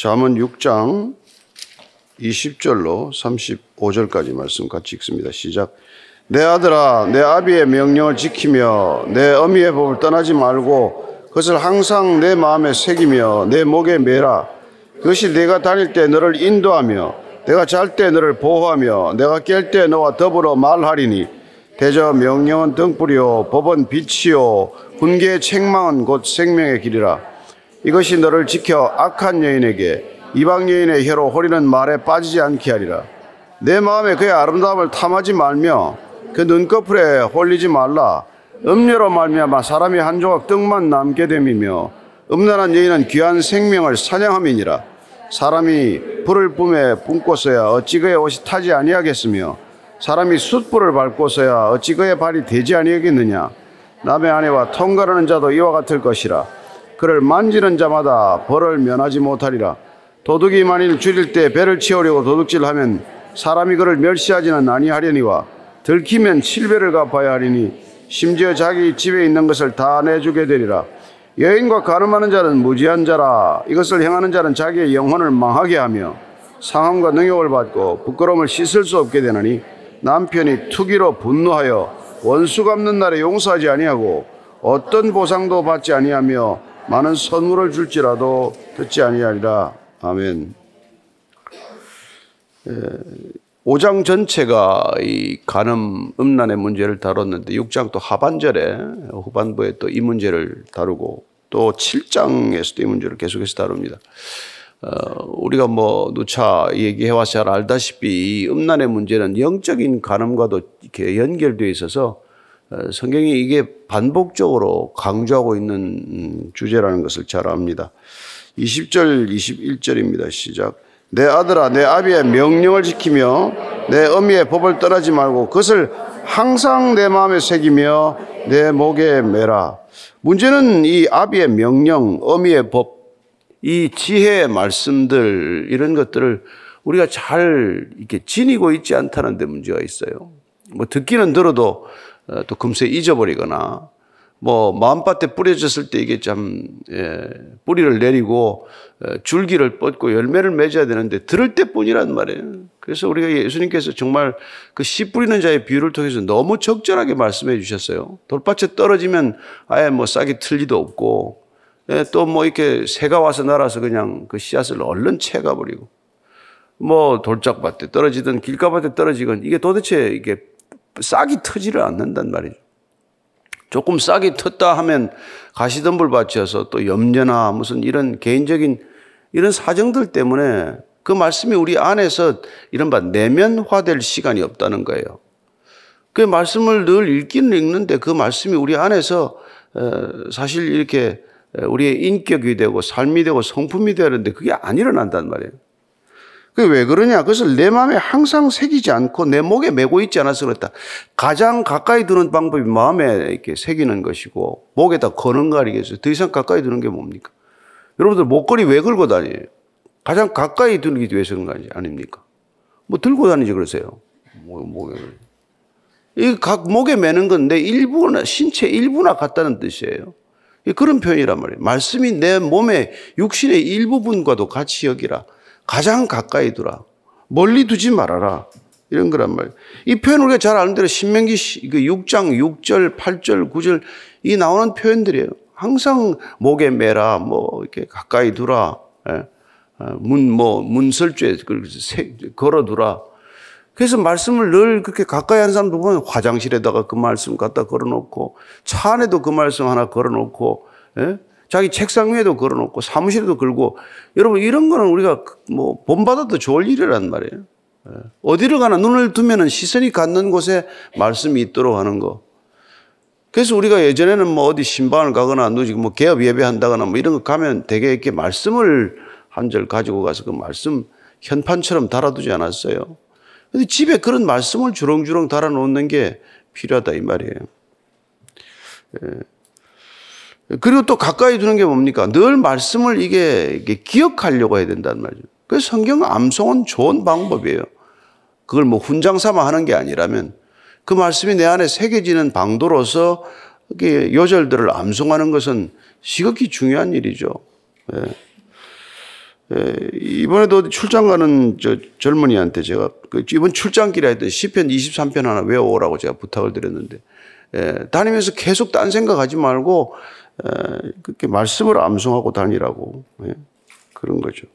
잠언 6장 20절로 35절까지 말씀 같이 읽습니다. 시작. 내 아들아, 내 아비의 명령을 지키며 내 어미의 법을 떠나지 말고 그것을 항상 내 마음에 새기며 내 목에 매라. 그것이 내가 다닐 때 너를 인도하며 내가 잘 때 너를 보호하며 내가 깰 때 너와 더불어 말하리니 대저 명령은 등불이요 법은 빛이요 훈계의 책망은 곧 생명의 길이라. 이것이 너를 지켜 악한 여인에게 이방 여인의 혀로 호리는 말에 빠지지 않게 하리라. 내 마음에 그의 아름다움을 탐하지 말며 그 눈꺼풀에 홀리지 말라. 음료로 말미암아 사람이 한 조각 떡만 남게 됨이며 음란한 여인은 귀한 생명을 사냥함이니라. 사람이 불을 뿜에 뿜고서야 어찌 그의 옷이 타지 아니하겠으며 사람이 숯불을 밟고서야 어찌 그의 발이 되지 아니하겠느냐. 남의 아내와 통가르는 자도 이와 같을 것이라. 그를 만지는 자마다 벌을 면하지 못하리라. 도둑이 만일 줄일 때 배를 치우려고 도둑질하면 사람이 그를 멸시하지는 아니하려니와 들키면 칠배를 갚아야 하리니 심지어 자기 집에 있는 것을 다 내주게 되리라. 여인과 가늠하는 자는 무지한 자라 이것을 행하는 자는 자기의 영혼을 망하게 하며 상함과 능욕을 받고 부끄러움을 씻을 수 없게 되나니 남편이 투기로 분노하여 원수 갚는 날에 용서하지 아니하고 어떤 보상도 받지 아니하며 많은 선물을 줄지라도 듣지 아니하리라. 아멘. 5장 전체가 이 간음 음란의 문제를 다뤘는데 6장 또 하반절에 후반부에 또 이 문제를 다루고 또 7장에서도 이 문제를 계속해서 다룹니다. 어, 우리가 뭐 누차 얘기해와서 잘 알다시피 이 음란의 문제는 영적인 간음과도 이렇게 연결되어 있어서 어, 성경이 이게 반복적으로 강조하고 있는 주제라는 것을 잘 압니다. 20절, 21절입니다. 시작. 내 아들아, 내 아비의 명령을 지키며 내 어미의 법을 떠나지 말고 그것을 항상 내 마음에 새기며 내 목에 매라. 문제는 이 아비의 명령, 어미의 법, 이 지혜의 말씀들, 이런 것들을 우리가 잘 이렇게 지니고 있지 않다는 데 문제가 있어요. 뭐 듣기는 들어도 어, 또 금세 잊어버리거나 뭐 마음밭에 뿌려졌을 때 이게 참 예, 뿌리를 내리고 어, 줄기를 뻗고 열매를 맺어야 되는데 들을 때뿐이란 말이에요. 그래서 우리가 예수님께서 정말 그 씨 뿌리는 자의 비유를 통해서 너무 적절하게 말씀해 주셨어요. 돌밭에 떨어지면 아예 뭐 싹이 틀 리도 없고 예, 또뭐 이렇게 새가 와서 날아서 그냥 그 씨앗을 얼른 채가 버리고 뭐 돌짝밭에 떨어지든 길가밭에 떨어지건 이게 도대체 이게 싹이 트지를 않는단 말이죠. 조금 싹이 텄다 하면 가시덤불 밭이어서 또 염려나 무슨 이런 개인적인 이런 사정들 때문에 그 말씀이 우리 안에서 이런 바 내면화될 시간이 없다는 거예요. 그 말씀을 늘 읽기는 읽는데 그 말씀이 우리 안에서 사실 이렇게 우리의 인격이 되고 삶이 되고 성품이 되는데 그게 안 일어난단 말이에요. 그 왜 그러냐? 그것을 내 마음에 항상 새기지 않고 내 목에 메고 있지 않아서 그렇다. 가장 가까이 두는 방법이 마음에 이렇게 새기는 것이고 목에다 거는 거 아니겠어요? 더 이상 가까이 두는 게 뭡니까? 여러분들 목걸이 왜 걸고 다녀요? 가장 가까이 두기 위해서 그런 거 아닙니까? 뭐 들고 다니지 그러세요. 뭐, 목에. 이 각 목에 매는 건내 일부나, 신체 일부나 같다는 뜻이에요. 그런 표현이란 말이에요. 말씀이 내 몸의 육신의 일부분과도 같이 여기라. 가장 가까이 두라. 멀리 두지 말아라. 이런 거란 말이에요. 이 표현 우리가 잘 아는 대로 신명기 6장 6절, 8절, 9절 이 나오는 표현들이에요. 항상 목에 매라, 뭐 이렇게 가까이 두라. 예. 어, 문, 뭐, 문설주에 걸어 두라. 그래서 말씀을 늘 그렇게 가까이 한 사람도 보면 화장실에다가 그 말씀 갖다 걸어놓고 차 안에도 그 말씀 하나 걸어놓고 예? 자기 책상 위에도 걸어놓고 사무실에도 걸고 여러분 이런 거는 우리가 뭐 본받아도 좋을 일이란 말이에요. 예. 어디를 가나 눈을 두면은 시선이 갖는 곳에 말씀이 있도록 하는 거. 그래서 우리가 예전에는 뭐 어디 신방을 가거나 누지 뭐 개업 예배한다거나 뭐 이런 거 가면 되게 이렇게 말씀을 한 절 가지고 가서 그 말씀 현판처럼 달아두지 않았어요. 근데 집에 그런 말씀을 주렁주렁 달아놓는 게 필요하다 이 말이에요. 예. 그리고 또 가까이 두는 게 뭡니까? 늘 말씀을 이게, 기억하려고 해야 된다는 말이죠. 그래서 성경 암송은 좋은 방법이에요. 그걸 뭐 훈장 삼아 하는 게 아니라면 그 말씀이 내 안에 새겨지는 방도로서 요절들을 암송하는 것은 시극히 중요한 일이죠. 예. 에, 이번에도 출장 가는 저 젊은이한테 제가 그 이번 출장길에 하여튼 시편 23편 하나 외워오라고 제가 부탁을 드렸는데 에, 다니면서 계속 딴 생각하지 말고 에, 그렇게 말씀을 암송하고 다니라고 예, 그런 거죠.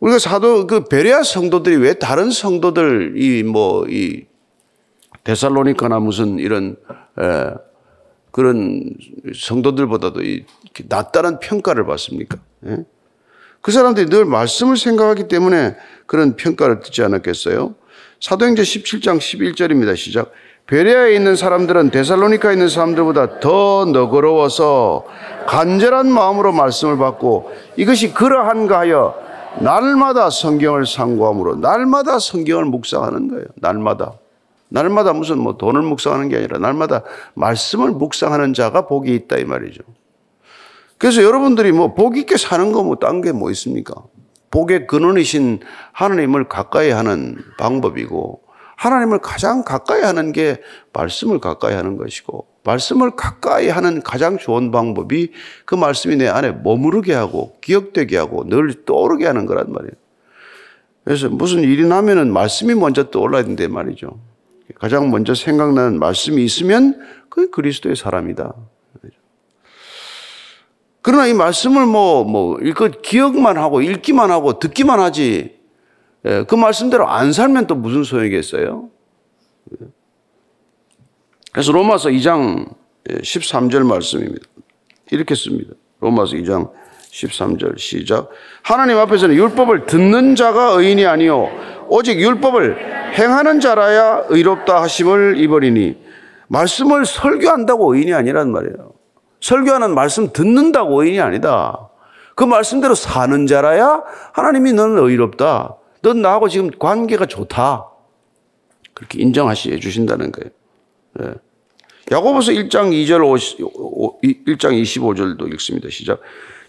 우리가 사도 그 베레아 성도들이 왜 다른 성도들 이 뭐 이 데살로니카나 무슨 이런 에, 그런 성도들보다도 이 낫다는 평가를 받습니까? 예? 그 사람들이 늘 말씀을 생각하기 때문에 그런 평가를 듣지 않았겠어요? 사도행전 17장 11절입니다. 시작. 베레아에 있는 사람들은 데살로니카에 있는 사람들보다 더 너그러워서 간절한 마음으로 말씀을 받고 이것이 그러한가 하여 날마다 성경을 상고함으로 날마다 성경을 묵상하는 거예요. 날마다. 날마다 무슨 뭐 돈을 묵상하는 게 아니라 날마다 말씀을 묵상하는 자가 복이 있다 이 말이죠. 그래서 여러분들이 뭐 복 있게 사는 거 뭐 딴 게 뭐 있습니까? 복의 근원이신 하나님을 가까이 하는 방법이고 하나님을 가장 가까이 하는 게 말씀을 가까이 하는 것이고 말씀을 가까이 하는 가장 좋은 방법이 그 말씀이 내 안에 머무르게 하고 기억되게 하고 늘 떠오르게 하는 거란 말이에요. 그래서 무슨 일이 나면은 말씀이 먼저 떠올라야 된다 말이죠. 가장 먼저 생각나는 말씀이 있으면 그 그리스도의 사람이다. 그러나 이 말씀을 뭐, 뭐, 이거 기억만 하고 읽기만 하고 듣기만 하지, 예, 그 말씀대로 안 살면 또 무슨 소용이겠어요? 그래서 로마서 2장 13절 말씀입니다. 이렇게 씁니다. 로마서 2장 13절 시작. 하나님 앞에서는 율법을 듣는 자가 의인이 아니요 오직 율법을 행하는 자라야 의롭다 하심을 입으리니 말씀을 설교한다고 의인이 아니란 말이에요. 설교하는 말씀 듣는다고 의인이 아니다. 그 말씀대로 사는 자라야 하나님이 너는 의롭다. 넌 나하고 지금 관계가 좋다. 그렇게 인정하시 해 주신다는 거예요. 네. 야고보서 1장 2절 50, 1장 25절도 읽습니다. 시작.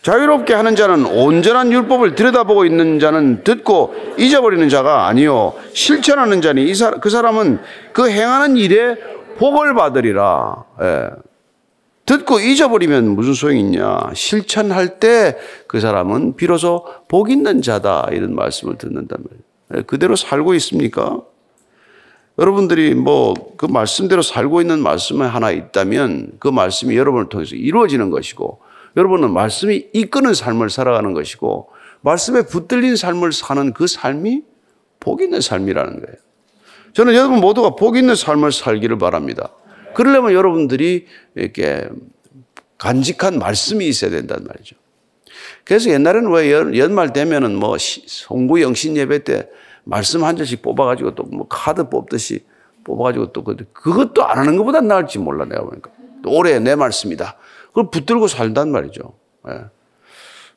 자유롭게 하는 자는 온전한 율법을 들여다보고 있는 자는 듣고 잊어버리는 자가 아니요 실천하는 자니 이 사람, 그 사람은 그 행하는 일에 복을 받으리라. 예. 듣고 잊어버리면 무슨 소용이 있냐? 실천할 때 그 사람은 비로소 복 있는 자다 이런 말씀을 말이에요. 예, 그대로 살고 있습니까? 여러분들이 뭐 그 말씀대로 살고 있는 말씀이 하나 있다면 그 말씀이 여러분을 통해서 이루어지는 것이고 여러분은 말씀이 이끄는 삶을 살아가는 것이고 말씀에 붙들린 삶을 사는 그 삶이 복 있는 삶이라는 거예요. 저는 여러분 모두가 복 있는 삶을 살기를 바랍니다. 그러려면 여러분들이 이렇게 간직한 말씀이 있어야 된단 말이죠. 그래서 옛날에는 왜 연 말 되면은 뭐 송구 영신 예배 때 말씀 한 절씩 뽑아가지고 또 뭐 카드 뽑듯이 뽑아가지고 또 그것도 안 하는 것보다 나을지 몰라 내가 보니까 올해 내 말씀이다. 그걸 붙들고 살단 말이죠. 예.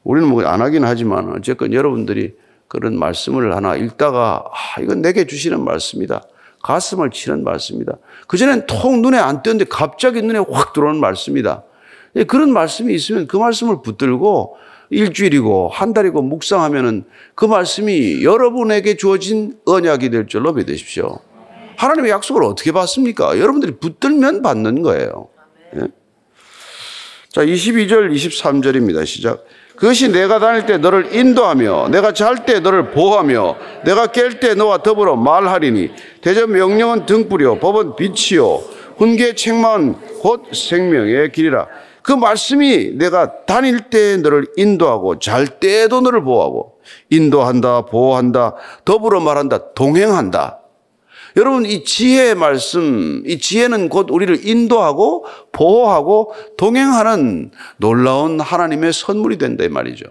우리는 뭐 안 하긴 하지만 어쨌건 여러분들이 그런 말씀을 하나 읽다가 아, 이건 내게 주시는 말씀이다. 가슴을 치는 말씀이다. 그전엔 통 눈에 안 띄었는데 갑자기 눈에 확 들어오는 말씀이다. 예, 그런 말씀이 있으면 그 말씀을 붙들고 일주일이고 한 달이고 묵상하면은 그 말씀이 여러분에게 주어진 언약이 될 줄로 믿으십시오. 하나님의 약속을 어떻게 받습니까? 여러분들이 붙들면 받는 거예요. 예? 자, 22절, 23절입니다. 시작. 그것이 내가 다닐 때 너를 인도하며 내가 잘 때 너를 보호하며 내가 깰 때 너와 더불어 말하리니 대전 명령은 등불이요 법은 빛이요 훈계 책망은 곧 생명의 길이라. 그 말씀이 내가 다닐 때 너를 인도하고 잘 때에도 너를 보호하고 인도한다 보호한다 더불어 말한다 동행한다 여러분 이 지혜의 말씀, 이 지혜는 곧 우리를 인도하고 보호하고 동행하는 놀라운 하나님의 선물이 된다 이 말이죠.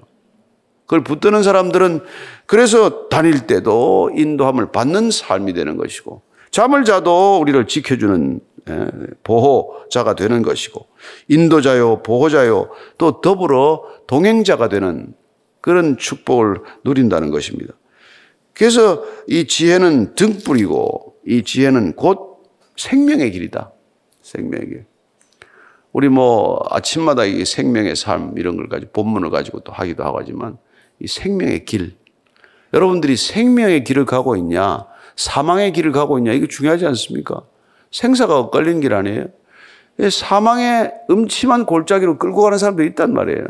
그걸 붙드는 사람들은 그래서 다닐 때도 인도함을 받는 삶이 되는 것이고 잠을 자도 우리를 지켜주는 예, 보호자가 되는 것이고 인도자요 보호자요 또 더불어 동행자가 되는 그런 축복을 누린다는 것입니다. 그래서 이 지혜는 등불이고 이 지혜는 곧 생명의 길이다. 생명의 길. 우리 뭐 아침마다 이 생명의 삶 이런 걸 가지고 본문을 가지고 또 하기도 하고 하지만 이 생명의 길. 여러분들이 생명의 길을 가고 있냐, 사망의 길을 가고 있냐, 이거 중요하지 않습니까? 생사가 엇갈리는 길 아니에요? 사망의 음침한 골짜기로 끌고 가는 사람들이 있단 말이에요.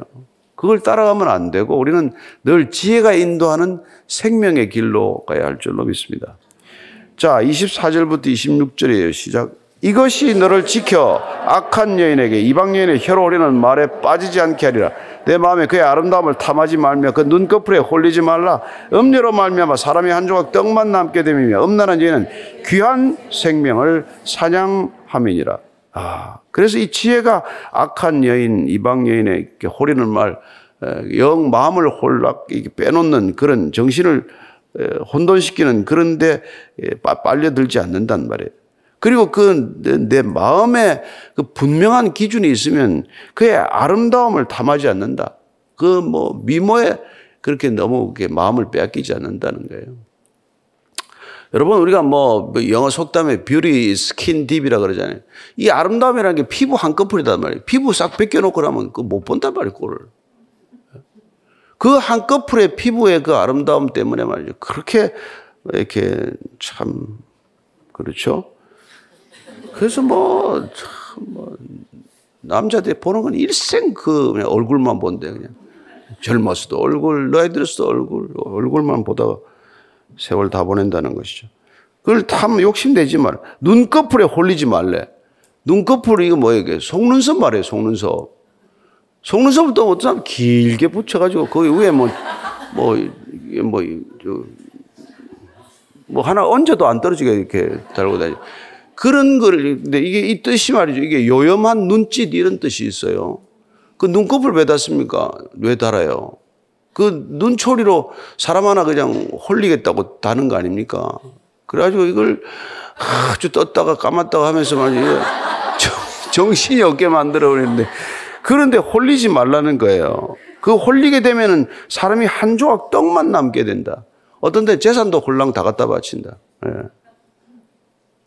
그 그걸 따라가면 안 되고 우리는 늘 지혜가 인도하는 생명의 길로 가야 할 줄로 믿습니다. 자, 24절부터 26절이에요. 시작. 이것이 너를 지켜 악한 여인에게 이방 여인의 혀로 오리는 말에 빠지지 않게 하리라. 내 마음에 그의 아름다움을 탐하지 말며 그 눈꺼풀에 홀리지 말라. 음료로 말미암아 사람이 한 조각 떡만 남게 됨이며 음란한 여인은 귀한 생명을 사냥함이니라. 아, 그래서 이 지혜가 악한 여인, 이방 여인에게 홀리는 말, 영 마음을 홀락 빼놓는 그런 정신을 혼돈시키는 그런데 빨려들지 않는단 말이에요. 그리고 그 내 마음에 그 분명한 기준이 있으면 그의 아름다움을 탐하지 않는다. 그 뭐 미모에 그렇게 너무 마음을 빼앗기지 않는다는 거예요. 여러분 우리가 뭐 영어 속담에 beauty skin deep이라 그러잖아요. 이 아름다움이라는 게 피부 한꺼풀이단 말이에요. 피부 싹 벗겨놓고 나면 그 못 본단 말이에요. 꼴을. 그 한꺼풀의 피부의 그 아름다움 때문에 말이죠. 그렇게 이렇게 참 그렇죠. 그래서 뭐, 참, 뭐, 남자들 보는 건 일생 그 그냥 얼굴만 본대, 그냥. 젊었어도 얼굴, 나이 들었어도 얼굴, 얼굴만 보다가 세월 다 보낸다는 것이죠. 그걸 탐 욕심내지 말. 눈꺼풀에 홀리지 말래. 눈꺼풀 이거 뭐예요? 속눈썹 말이에요, 속눈썹. 어떤 사람 길게 붙여가지고 거기 위에 뭐, 뭐, 뭐, 저, 뭐 하나 얹어도 안 떨어지게 이렇게 달고 다니. 그런 거를, 근데 이게 이 뜻이 말이죠. 이게 요염한 눈짓 이런 뜻이 있어요. 그 눈꺼풀 왜 닫습니까? 왜 달아요? 그 눈초리로 사람 하나 그냥 홀리겠다고 다는 거 아닙니까? 그래가지고 이걸 아주 떴다가 감았다가 하면서 말이에요. 정신이 없게 만들어 버리는데 그런데 홀리지 말라는 거예요. 그 홀리게 되면은 사람이 한 조각 떡만 남게 된다. 어떤 데 재산도 홀랑 다 갖다 바친다. 예.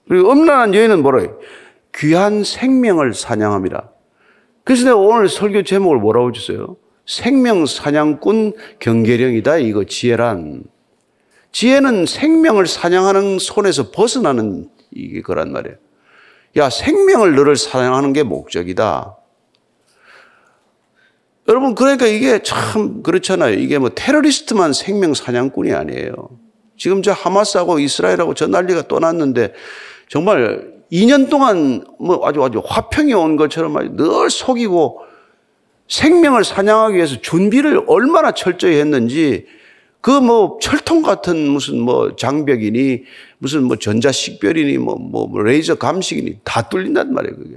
그리고 음란한 여인은 뭐라 해? 귀한 생명을 사냥함이라. 그래서 내가 오늘 설교 제목을 뭐라고 줬어요? 생명 사냥꾼 경계령이다. 이거 지혜란. 지혜는 생명을 사냥하는 손에서 벗어나는 이게 거란 말이에요. 야, 생명을 너를 사냥하는 게 목적이다. 여러분, 그러니까 이게 참 그렇잖아요. 이게 뭐 테러리스트만 생명 사냥꾼이 아니에요. 지금 저 하마스하고 이스라엘하고 저 난리가 또 났는데 정말 2년 동안 뭐 아주 아주 화평이 온 것처럼 늘 속이고 생명을 사냥하기 위해서 준비를 얼마나 철저히 했는지 그 뭐 철통 같은 무슨 뭐 장벽이니 무슨 뭐 전자식별이니 뭐, 뭐 레이저 감식이니 다 뚫린단 말이에요, 그게.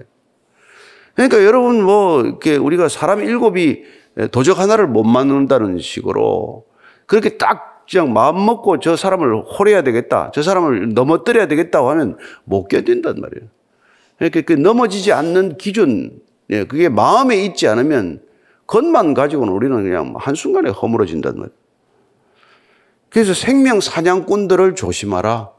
그러니까 여러분 뭐 이렇게 우리가 사람 일곱이 도적 하나를 못 만든다는 식으로 그렇게 딱 그냥 마음 먹고 저 사람을 홀해야 되겠다. 저 사람을 넘어뜨려야 되겠다고 하면 못 견딘단 말이에요. 그러니까 그 넘어지지 않는 기준, 예, 그게 마음에 있지 않으면 것만 가지고는 우리는 그냥 한순간에 허물어진단 말이에요. 그래서 생명 사냥꾼들을 조심하라.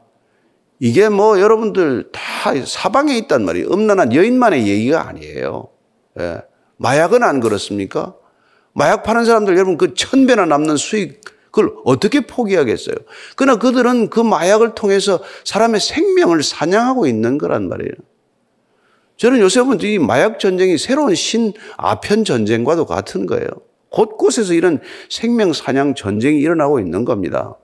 이게 뭐 여러분들 다 사방에 있단 말이에요. 음란한 여인만의 얘기가 아니에요. 예. 마약은 안 그렇습니까? 마약 파는 사람들 여러분 그 천 배나 남는 수익 그걸 어떻게 포기하겠어요? 그러나 그들은 그 마약을 통해서 사람의 생명을 사냥하고 있는 거란 말이에요. 저는 요새 보면 이 마약 전쟁이 새로운 신 아편 전쟁과도 같은 거예요. 곳곳에서 이런 생명 사냥 전쟁이 일어나고 있는 겁니다.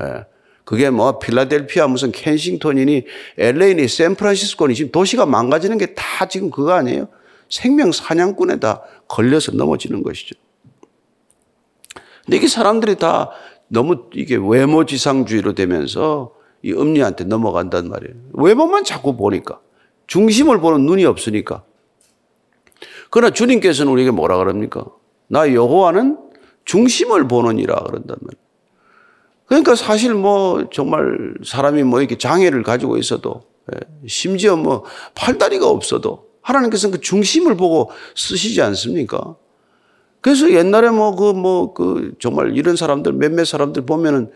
예. 그게 뭐 필라델피아 무슨 켄싱턴이니 LA니 샌프란시스코니 지금 도시가 망가지는 게 다 지금 그거 아니에요? 생명 사냥꾼에 다 걸려서 넘어지는 것이죠. 근데 이게 사람들이 다 너무 이게 외모 지상주의로 되면서 이 음리한테 넘어간단 말이에요. 외모만 자꾸 보니까. 중심을 보는 눈이 없으니까. 그러나 주님께서는 우리에게 뭐라 그럽니까? 나 여호와는 중심을 보느니라 그런단 말이에요. 그러니까 사실 뭐 정말 사람이 뭐 이렇게 장애를 가지고 있어도 예, 심지어 뭐 팔다리가 없어도 하나님께서는 그 중심을 보고 쓰시지 않습니까? 그래서 옛날에 뭐 그 뭐그 정말 이런 사람들 몇몇 사람들 보면은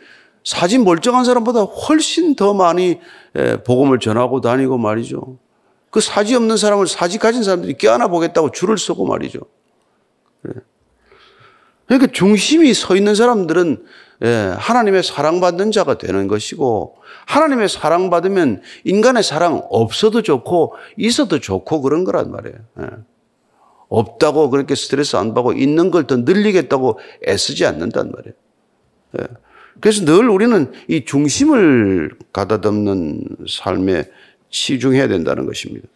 사진 멀쩡한 사람보다 훨씬 더 많이 예, 복음을 전하고 다니고 말이죠. 그 사지 없는 사람을 사지 가진 사람들이 껴안아 보겠다고 줄을 서고 말이죠. 그러니까 중심이 서 있는 사람들은 예, 하나님의 사랑받는 자가 되는 것이고 하나님의 사랑받으면 인간의 사랑 없어도 좋고 있어도 좋고 그런 거란 말이에요. 예. 없다고 그렇게 스트레스 안 받고 있는 걸 더 늘리겠다고 애쓰지 않는단 말이에요. 예. 그래서 늘 우리는 이 중심을 가다듬는 삶에 치중해야 된다는 것입니다.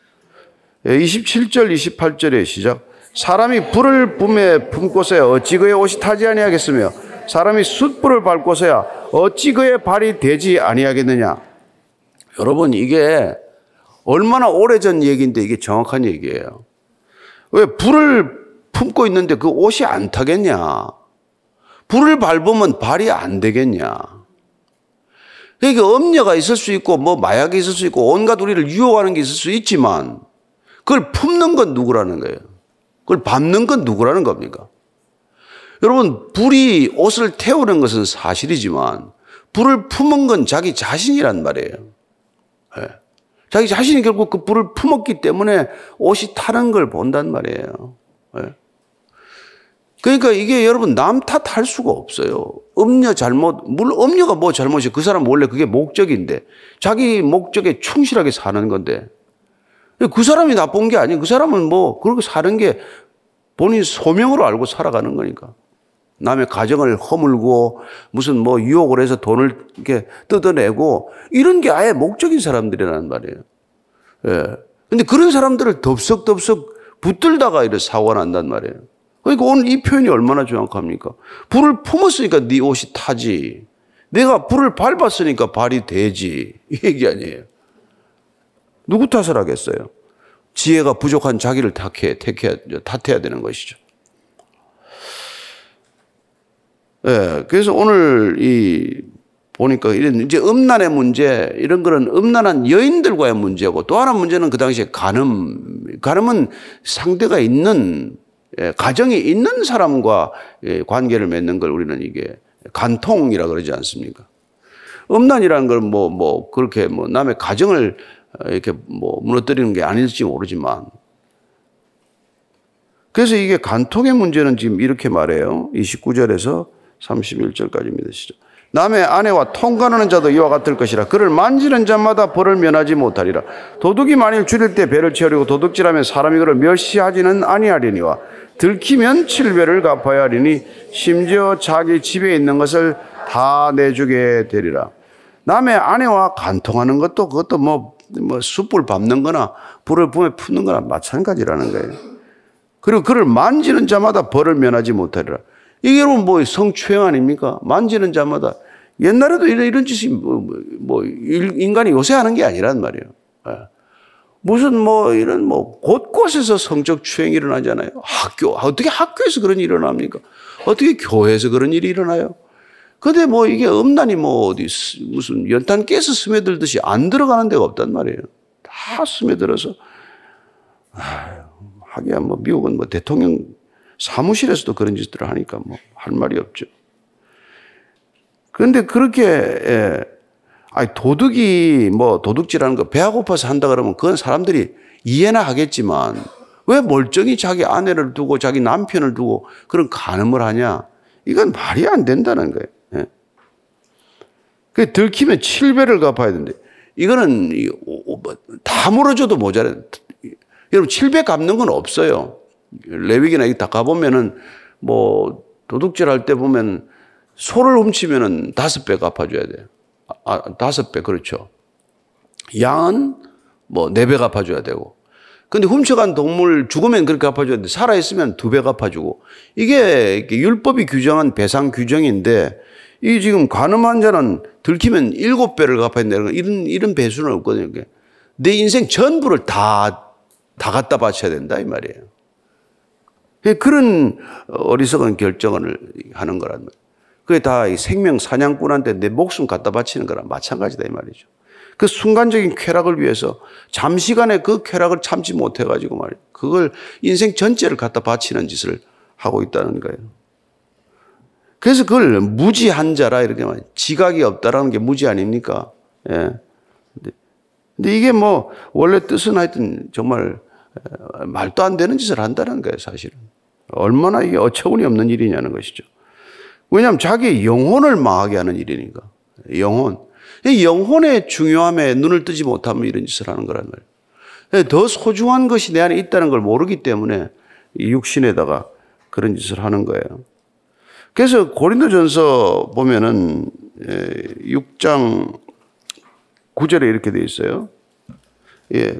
27절, 예, 28절의 시작. 사람이 불을 뿜에 품고서야 어찌 그의 옷이 타지 아니하겠으며 사람이 숯불을 밟고서야 어찌 그의 발이 되지 아니하겠느냐. 여러분 이게 얼마나 오래전 얘기인데 이게 정확한 얘기예요. 왜 불을 품고 있는데 그 옷이 안 타겠냐? 불을 밟으면 발이 안 되겠냐? 그러니까 음녀가 있을 수 있고 뭐 마약이 있을 수 있고 온갖 우리를 유혹하는 게 있을 수 있지만 그걸 품는 건 누구라는 거예요? 그걸 밟는 건 누구라는 겁니까? 여러분, 불이 옷을 태우는 것은 사실이지만 불을 품은 건 자기 자신이란 말이에요. 네. 자기 자신이 결국 그 불을 품었기 때문에 옷이 타는 걸 본단 말이에요. 네. 그러니까 이게 여러분 남 탓할 수가 없어요. 음녀 잘못, 물론 음녀가 뭐 잘못이 그 사람 원래 그게 목적인데 자기 목적에 충실하게 사는 건데 그 사람이 나쁜 게 아니에요. 그 사람은 뭐 그렇게 사는 게 본인 소명으로 알고 살아가는 거니까. 남의 가정을 허물고 무슨 뭐 유혹을 해서 돈을 이렇게 뜯어내고 이런 게 아예 목적인 사람들이라는 말이에요. 예. 근데 그런 사람들을 덥석덥석 붙들다가 이렇게 사고가 난단 말이에요. 그러니까 오늘 이 표현이 얼마나 정확합니까? 불을 품었으니까 네 옷이 타지. 내가 불을 밟았으니까 발이 되지. 이 얘기 아니에요. 누구 탓을 하겠어요? 지혜가 부족한 자기를 탓해, 택해, 탓해야 되는 것이죠. 예, 네, 그래서 오늘 이 보니까 이런 이제 음란의 문제 이런 거는 음란한 여인들과의 문제고 또 하나 문제는 그 당시에 간음 간음은 상대가 있는 예, 가정이 있는 사람과 예, 관계를 맺는 걸 우리는 이게 간통이라 그러지 않습니까? 음란이라는 걸 뭐뭐 뭐 그렇게 뭐 남의 가정을 이렇게 뭐 무너뜨리는 게 아닐지 모르지만 그래서 이게 간통의 문제는 지금 이렇게 말해요. 29절에서 31절까지입니다. 시죠. 남의 아내와 통관하는 자도 이와 같을 것이라. 그를 만지는 자마다 벌을 면하지 못하리라. 도둑이 만일 줄일 때 배를 채우려고 도둑질하면 사람이 그를 멸시하지는 아니하리니와 들키면 칠배를 갚아야 하리니 심지어 자기 집에 있는 것을 다 내주게 되리라. 남의 아내와 간통하는 것도 그것도 뭐 뭐 숯불 밟는 거나 불을 붐에 푸는 거나 마찬가지라는 거예요. 그리고 그를 만지는 자마다 벌을 면하지 못하리라. 이게 여러분 뭐 성추행 아닙니까? 만지는 자마다 옛날에도 이런, 이런 짓이 뭐, 뭐, 뭐 인간이 요새 하는 게 아니란 말이에요. 예. 무슨 뭐 이런 뭐 곳곳에서 성적 추행이 일어나잖아요. 학교, 어떻게 학교에서 그런 일이 일어납니까? 어떻게 교회에서 그런 일이 일어나요? 근데 뭐 이게 음란이 뭐 어디 무슨 연탄 깨서 스며들듯이 안 들어가는 데가 없단 말이에요. 다 스며들어서 하기야 뭐 미국은 뭐 대통령 사무실에서도 그런 짓들을 하니까 뭐 할 말이 없죠. 그런데 그렇게 예, 아니 도둑이 뭐 도둑질하는 거 배가 고파서 한다 그러면 그건 사람들이 이해나 하겠지만 왜 멀쩡히 자기 아내를 두고 자기 남편을 두고 그런 간음을 하냐? 이건 말이 안 된다는 거예요. 그 들키면 7배를 갚아야 되는데 이거는 뭐다 물어줘도 모자라. 여러분 7배 갚는 건 없어요. 레위기나 다 가보면은 뭐 도둑질 할 때 보면 소를 훔치면은 다섯 배 갚아줘야 돼요. 아, 다섯 배 그렇죠. 양은 뭐 네 배 갚아줘야 되고. 근데 훔쳐간 동물 죽으면 그렇게 갚아줘야 돼. 살아있으면 두 배 갚아주고. 이게 율법이 규정한 배상 규정인데 이 지금 간음한 자는 들키면 일곱 배를 갚아야 된다는 이런, 이런 배수는 없거든요. 내 인생 전부를 다, 다 갖다 바쳐야 된다, 이 말이에요. 그런 어리석은 결정을 하는 거란 말이에요. 그게 다 생명 사냥꾼한테 내 목숨 갖다 바치는 거랑 마찬가지다, 이 말이죠. 그 순간적인 쾌락을 위해서 잠시간에 그 쾌락을 참지 못해가지고 말이에요. 그걸 인생 전체를 갖다 바치는 짓을 하고 있다는 거예요. 그래서 그걸 무지한 자라 이렇게 말 지각이 없다라는 게 무지 아닙니까? 예. 근데 이게 뭐 원래 뜻은 하여튼 정말 말도 안 되는 짓을 한다는 거예요, 사실은. 얼마나 이게 어처구니 없는 일이냐는 것이죠. 왜냐하면 자기의 영혼을 망하게 하는 일이니까. 영혼. 영혼의 중요함에 눈을 뜨지 못하면 이런 짓을 하는 거란 말이에요. 더 소중한 것이 내 안에 있다는 걸 모르기 때문에 이 육신에다가 그런 짓을 하는 거예요. 그래서 고린도전서 보면은 6장 9절에 이렇게 돼 있어요. 예.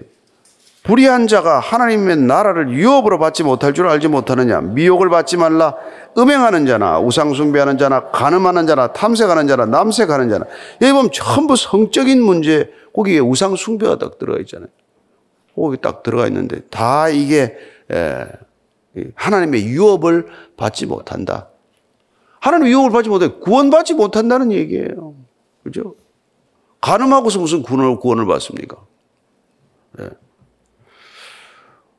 불의한 자가 하나님의 나라를 유업으로 받지 못할 줄 알지 못하느냐? 미혹을 받지 말라. 음행하는 자나 우상 숭배하는 자나 간음하는 자나 탐색하는 자나 남색하는 자나. 여기 보면 전부 성적인 문제. 거기에 우상 숭배가 딱 들어가 있잖아요. 거기 딱 들어가 있는데 다 이게 예, 하나님의 유업을 받지 못한다. 하나님의 유업을 받지 못해 구원받지 못한다는 얘기예요. 그죠? 간음하고서 무슨 구원을, 구원을 받습니까? 예.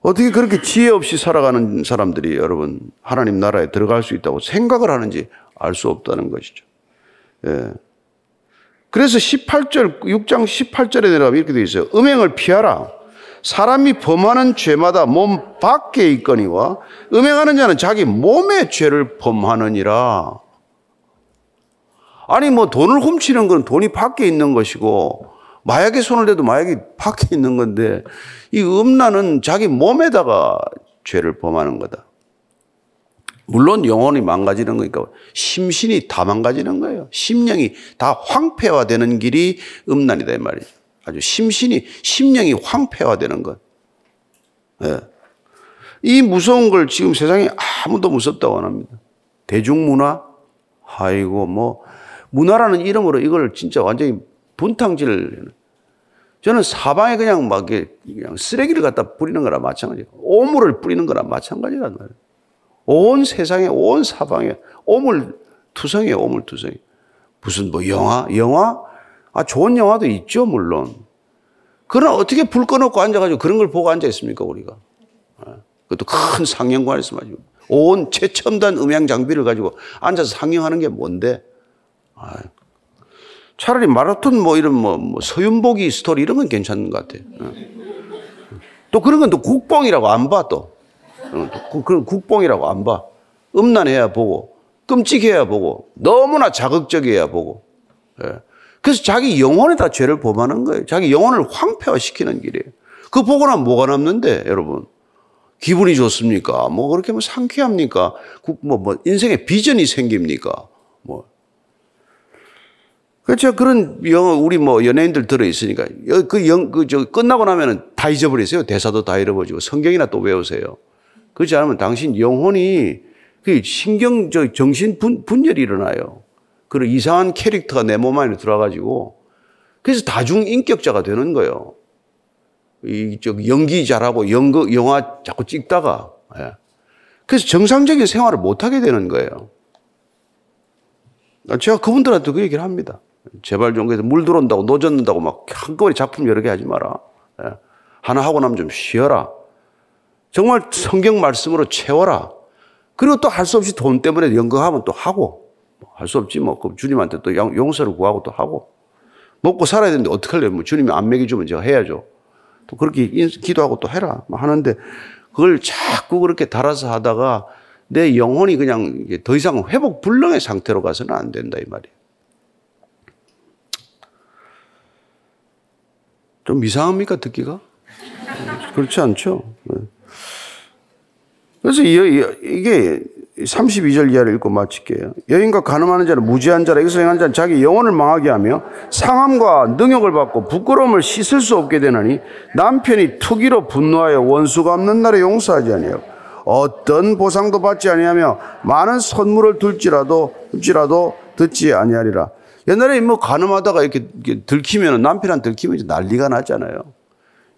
어떻게 그렇게 지혜 없이 살아가는 사람들이 여러분 하나님 나라에 들어갈 수 있다고 생각을 하는지 알 수 없다는 것이죠. 예. 그래서 18절, 6장 18절에 내려가면 이렇게 되어 있어요. 음행을 피하라. 사람이 범하는 죄마다 몸 밖에 있거니와 음행하는 자는 자기 몸의 죄를 범하느니라. 아니, 뭐 돈을 훔치는 건 돈이 밖에 있는 것이고 마약에 손을 대도 마약이 밖에 있는 건데 이 음란은 자기 몸에다가 죄를 범하는 거다. 물론 영혼이 망가지는 거니까 심신이 다 망가지는 거예요. 심령이 다 황폐화되는 길이 음란이다 이 말이죠. 아주 심신이 심령이 황폐화되는 것. 네. 이 무서운 걸 지금 세상에 아무도 무섭다고 안 합니다. 대중문화, 아이고 뭐 문화라는 이름으로 이걸 진짜 완전히 분탕질 저는 사방에 그냥 막 그냥 쓰레기를 갖다 뿌리는 거나 마찬가지예요. 오물을 뿌리는 거나 마찬가지란 말이에요. 온 세상에 온 사방에 오물 투성이에요. 오물 투성이. 무슨 뭐 영화 영화 아 좋은 영화도 있죠 물론. 그러나 어떻게 불 꺼놓고 앉아가지고 그런 걸 보고 앉아 있습니까 우리가? 아, 그것도 큰 상영관에서 말이죠. 온 최첨단 음향 장비를 가지고 앉아서 상영하는 게 뭔데? 아, 차라리 마라톤 뭐 이런 뭐, 뭐 서윤복이 스토리 이런 건 괜찮은 것 같아요. 어. 또 그런 건 또 국뽕이라고 안 봐, 또. 어, 그런 국뽕이라고 안 봐. 음란해야 보고, 끔찍해야 보고, 너무나 자극적이어야 보고. 예. 그래서 자기 영혼에다 죄를 범하는 거예요. 자기 영혼을 황폐화시키는 길이에요. 그 보고 나면 뭐가 남는데, 여러분? 기분이 좋습니까? 뭐 그렇게 뭐 상쾌합니까? 뭐, 뭐 인생에 비전이 생깁니까? 뭐 그렇죠. 그런 영어, 우리 뭐 연예인들 들어있으니까. 그 영, 그, 저, 끝나고 나면은 다 잊어버리세요. 대사도 다 잃어버리고. 성경이나 또 외우세요. 그렇지 않으면 당신 영혼이 그 신경, 저, 정신 분, 분열이 일어나요. 그런 이상한 캐릭터가 내 몸 안에 들어와가지고. 그래서 다중인격자가 되는 거예요. 이, 저, 연기 잘하고 연극, 영화 자꾸 찍다가. 예. 그래서 정상적인 생활을 못하게 되는 거예요. 제가 그분들한테 그 얘기를 합니다. 제발 좀 그래서 물 들어온다고 노젓는다고 막 한꺼번에 작품 여러 개 하지 마라. 예. 하나 하고 나면 좀 쉬어라. 정말 성경 말씀으로 채워라. 그리고 또 할 수 없이 돈 때문에 연극하면 또 하고 뭐할수 없지 뭐 주님한테 또 용서를 구하고 또 하고 먹고 살아야 되는데 어떻게 하려면 뭐 주님이 안 먹여주면 제가 해야죠. 또 그렇게 기도하고 또 해라 뭐 하는데 그걸 자꾸 그렇게 달아서 하다가 내 영혼이 그냥 더 이상 회복 불능의 상태로 가서는 안 된다 이 말이에요. 좀 이상합니까, 듣기가? 그렇지 않죠. 네. 그래서 이게 32절 이하를 읽고 마칠게요. 여인과 가늠하는 자는 무지한 자라 이것을 행하는 자는 자기 영혼을 망하게 하며 상함과 능욕을 받고 부끄러움을 씻을 수 없게 되나니 남편이 투기로 분노하여 원수가 없는 날에 용서하지 아니하고 어떤 보상도 받지 아니하며 많은 선물을 둘지라도 둘지라도 듣지 아니하리라. 옛날에 뭐 가늠하다가 이렇게, 들키면 남편한 들키면 난리가 나잖아요.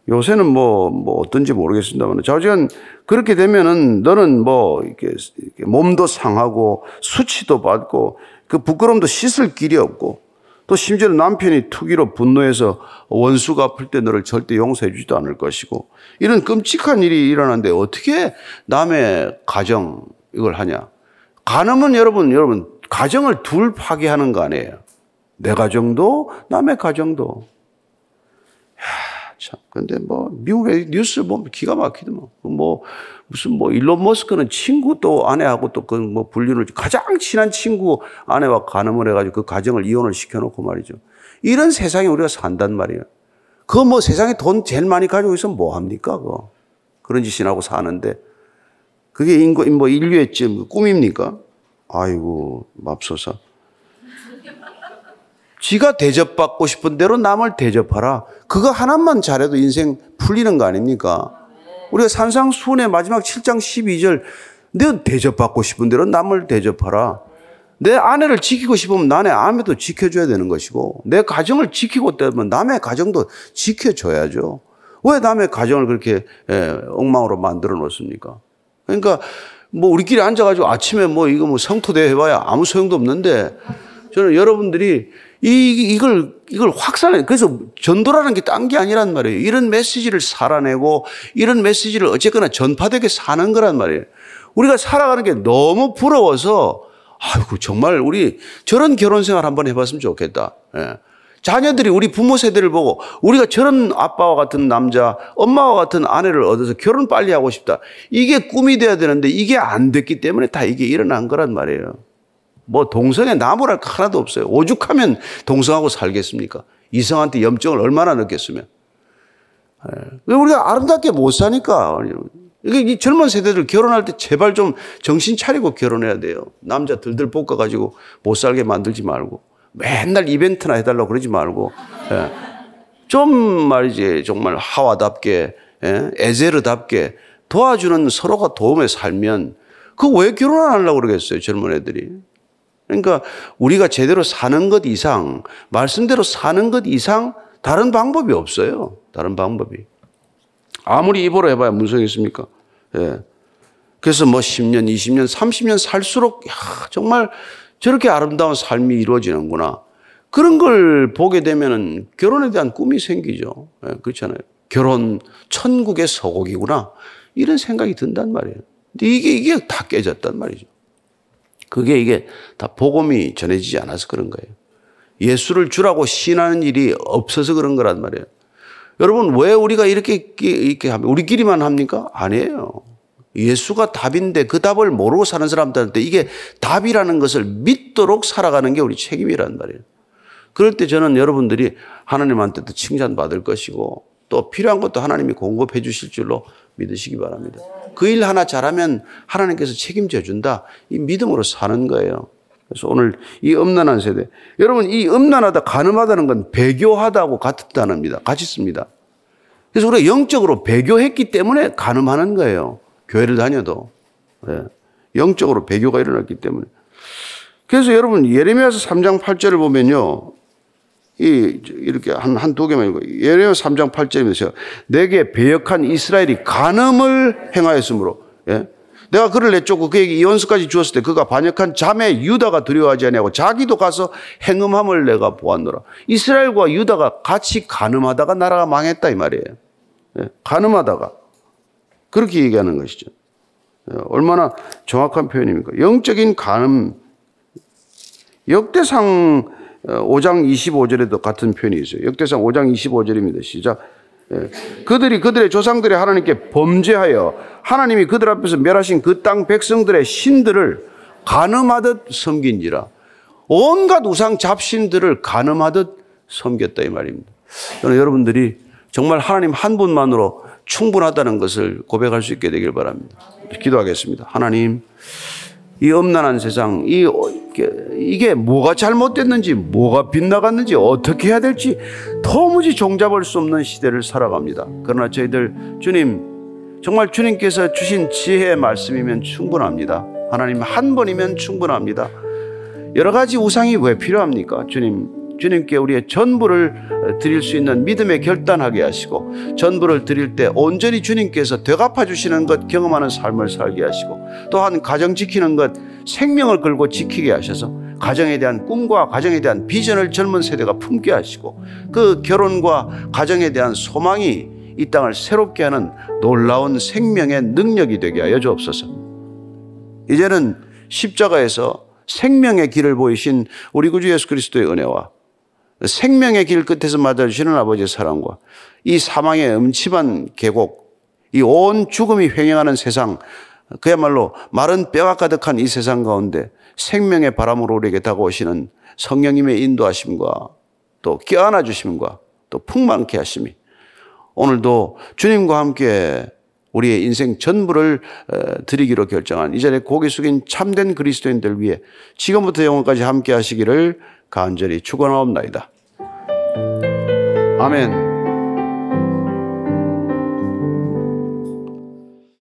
요새는 뭐, 뭐 어떤지 모르겠습니다만 자우지간 그렇게 되면은 너는 뭐 이렇게, 이렇게 몸도 상하고 수치도 받고 그 부끄러움도 씻을 길이 없고 또 심지어 남편이 투기로 분노해서 원수가 아플 때 너를 절대 용서해 주지도 않을 것이고 이런 끔찍한 일이 일어나는데 어떻게 남의 가정 이걸 하냐. 간음은 여러분, 여러분, 가정을 둘 파괴하는 거 아니에요. 내 가정도 남의 가정도. 야, 참. 근데 뭐 미국의 뉴스 보면 기가 막히더만. 뭐 무슨 뭐 일론 머스크는 친구 또 아내하고 또 그 뭐 분리를 가장 친한 친구 아내와 간음을 해가지고 그 가정을 이혼을 시켜놓고 말이죠. 이런 세상에 우리가 산단 말이에요. 그 뭐 세상에 돈 제일 많이 가지고 있으면 뭐 합니까? 그 그런 짓이나 하고 사는데 그게 인고, 뭐 인류의 꿈입니까? 아이고, 맙소사. 지가 대접받고 싶은 대로 남을 대접하라. 그거 하나만 잘해도 인생 풀리는 거 아닙니까? 우리가 산상수훈의 마지막 7장 12절, 내 대접받고 싶은 대로 남을 대접하라. 내 아내를 지키고 싶으면 남의 아내도 지켜줘야 되는 것이고, 내 가정을 지키고 때면 남의 가정도 지켜줘야죠. 왜 남의 가정을 그렇게 예, 엉망으로 만들어 놓습니까? 그러니까 뭐 우리끼리 앉아가지고 아침에 뭐 이거 뭐 성토대 해봐야 아무 소용도 없는데 저는 여러분들이 이, 이걸, 이걸 확산해. 그래서 전도라는 게 딴 게 아니란 말이에요. 이런 메시지를 살아내고 이런 메시지를 어쨌거나 전파되게 사는 거란 말이에요. 우리가 살아가는 게 너무 부러워서 아이고, 정말 우리 저런 결혼 생활 한번 해봤으면 좋겠다. 예. 자녀들이 우리 부모 세대를 보고 우리가 저런 아빠와 같은 남자, 엄마와 같은 아내를 얻어서 결혼 빨리 하고 싶다. 이게 꿈이 돼야 되는데 이게 안 됐기 때문에 다 이게 일어난 거란 말이에요. 뭐 동성애 나무랄 거 하나도 없어요. 오죽하면 동성하고 살겠습니까? 이성한테 염증을 얼마나 넣겠으면. 왜 우리가 아름답게 못 사니까. 이 젊은 세대들 결혼할 때 제발 좀 정신 차리고 결혼해야 돼요. 남자 들들 볶아가지고 못 살게 만들지 말고. 맨날 이벤트나 해달라고 그러지 말고. 예. 좀 말이지, 정말 하와답게, 예? 에제르답게 도와주는 서로가 도움에 살면 그 왜 결혼 안 하려고 그러겠어요, 젊은 애들이. 그러니까 우리가 제대로 사는 것 이상, 말씀대로 사는 것 이상 다른 방법이 없어요. 다른 방법이. 아무리 입으로 해봐야 무슨 있습니까? 예. 그래서 뭐 10년, 20년, 30년 살수록 야, 정말 저렇게 아름다운 삶이 이루어지는구나. 그런 걸 보게 되면은 결혼에 대한 꿈이 생기죠. 예, 그렇잖아요. 결혼 천국의 서곡이구나. 이런 생각이 든단 말이에요. 근데 이게, 이게 다 깨졌단 말이죠. 그게 이게 다 복음이 전해지지 않아서 그런 거예요. 예수를 주라고 신하는 일이 없어서 그런 거란 말이에요. 여러분, 왜 우리가 이렇게, 이렇게 하면, 우리끼리만 합니까? 아니에요. 예수가 답인데 그 답을 모르고 사는 사람들한테 이게 답이라는 것을 믿도록 살아가는 게 우리 책임이란 말이에요. 그럴 때 저는 여러분들이 하나님한테도 칭찬받을 것이고 또 필요한 것도 하나님이 공급해 주실 줄로 믿으시기 바랍니다. 그 일 하나 잘하면 하나님께서 책임져 준다. 이 믿음으로 사는 거예요. 그래서 오늘 이 음란한 세대. 여러분, 이 음란하다, 가늠하다는 건 배교하다고 같은 단어입니다. 같이 씁니다. 그래서 우리가 영적으로 배교했기 때문에 가늠하는 거예요. 교회를 다녀도. 네. 영적으로 배교가 일어났기 때문에. 그래서 여러분, 예레미야서 3장 8절을 보면요. 이, 이렇게 한, 한 두 개만 읽고. 예레미야 3장 8절이면서 내게 배역한 이스라엘이 간음을 행하였으므로, 예? 내가 그를 내쫓고 그에게 이원수까지 주었을 때 그가 반역한 자매 유다가 두려워하지 아니하고 자기도 가서 행음함을 내가 보았노라. 이스라엘과 유다가 같이 간음하다가 나라가 망했다 이 말이에요. 예? 간음하다가 그렇게 얘기하는 것이죠. 예, 얼마나 정확한 표현입니까? 영적인 간음 역대상 5장 어, 25절에도 같은 표현이 있어요. 역대상 5장 25절입니다. 시작. 예. 그들이 그들의 조상들이 하나님께 범죄하여 하나님이 그들 앞에서 멸하신 그 땅 백성들의 신들을 간음하듯 섬긴지라. 온갖 우상 잡신들을 간음하듯 섬겼다 이 말입니다. 저는 여러분들이 정말 하나님 한 분만으로 충분하다는 것을 고백할 수 있게 되길 바랍니다. 기도하겠습니다. 하나님, 이 엄난한 세상, 이, 이게 뭐가 잘못됐는지, 뭐가 빗나갔는지, 어떻게 해야 될지 도무지 종잡을 수 없는 시대를 살아갑니다. 그러나 저희들, 주님, 정말 주님께서 주신 지혜의 말씀이면 충분합니다. 하나님 한 번이면 충분합니다. 여러 가지 우상이 왜 필요합니까? 주님, 주님께 우리의 전부를 드릴 수 있는 믿음에 결단하게 하시고 전부를 드릴 때 온전히 주님께서 되갚아 주시는 것 경험하는 삶을 살게 하시고 또한 가정 지키는 것 생명을 걸고 지키게 하셔서 가정에 대한 꿈과 가정에 대한 비전을 젊은 세대가 품게 하시고 그 결혼과 가정에 대한 소망이 이 땅을 새롭게 하는 놀라운 생명의 능력이 되게 하여 주옵소서. 이제는 십자가에서 생명의 길을 보이신 우리 구주 예수 그리스도의 은혜와 생명의 길 끝에서 맞아주시는 아버지의 사랑과 이 사망의 음침한 계곡, 이 온 죽음이 횡행하는 세상, 그야말로 마른 뼈가 가득한 이 세상 가운데 생명의 바람으로 우리에게 다가오시는 성령님의 인도하심과 또 껴안아 주심과 또 풍만케 하심이 오늘도 주님과 함께 우리의 인생 전부를 어, 드리기로 결정한 이 자리에 고개 숙인 참된 그리스도인들 위해 지금부터 영원까지 함께 하시기를 간절히 축원하옵나이다. 아멘.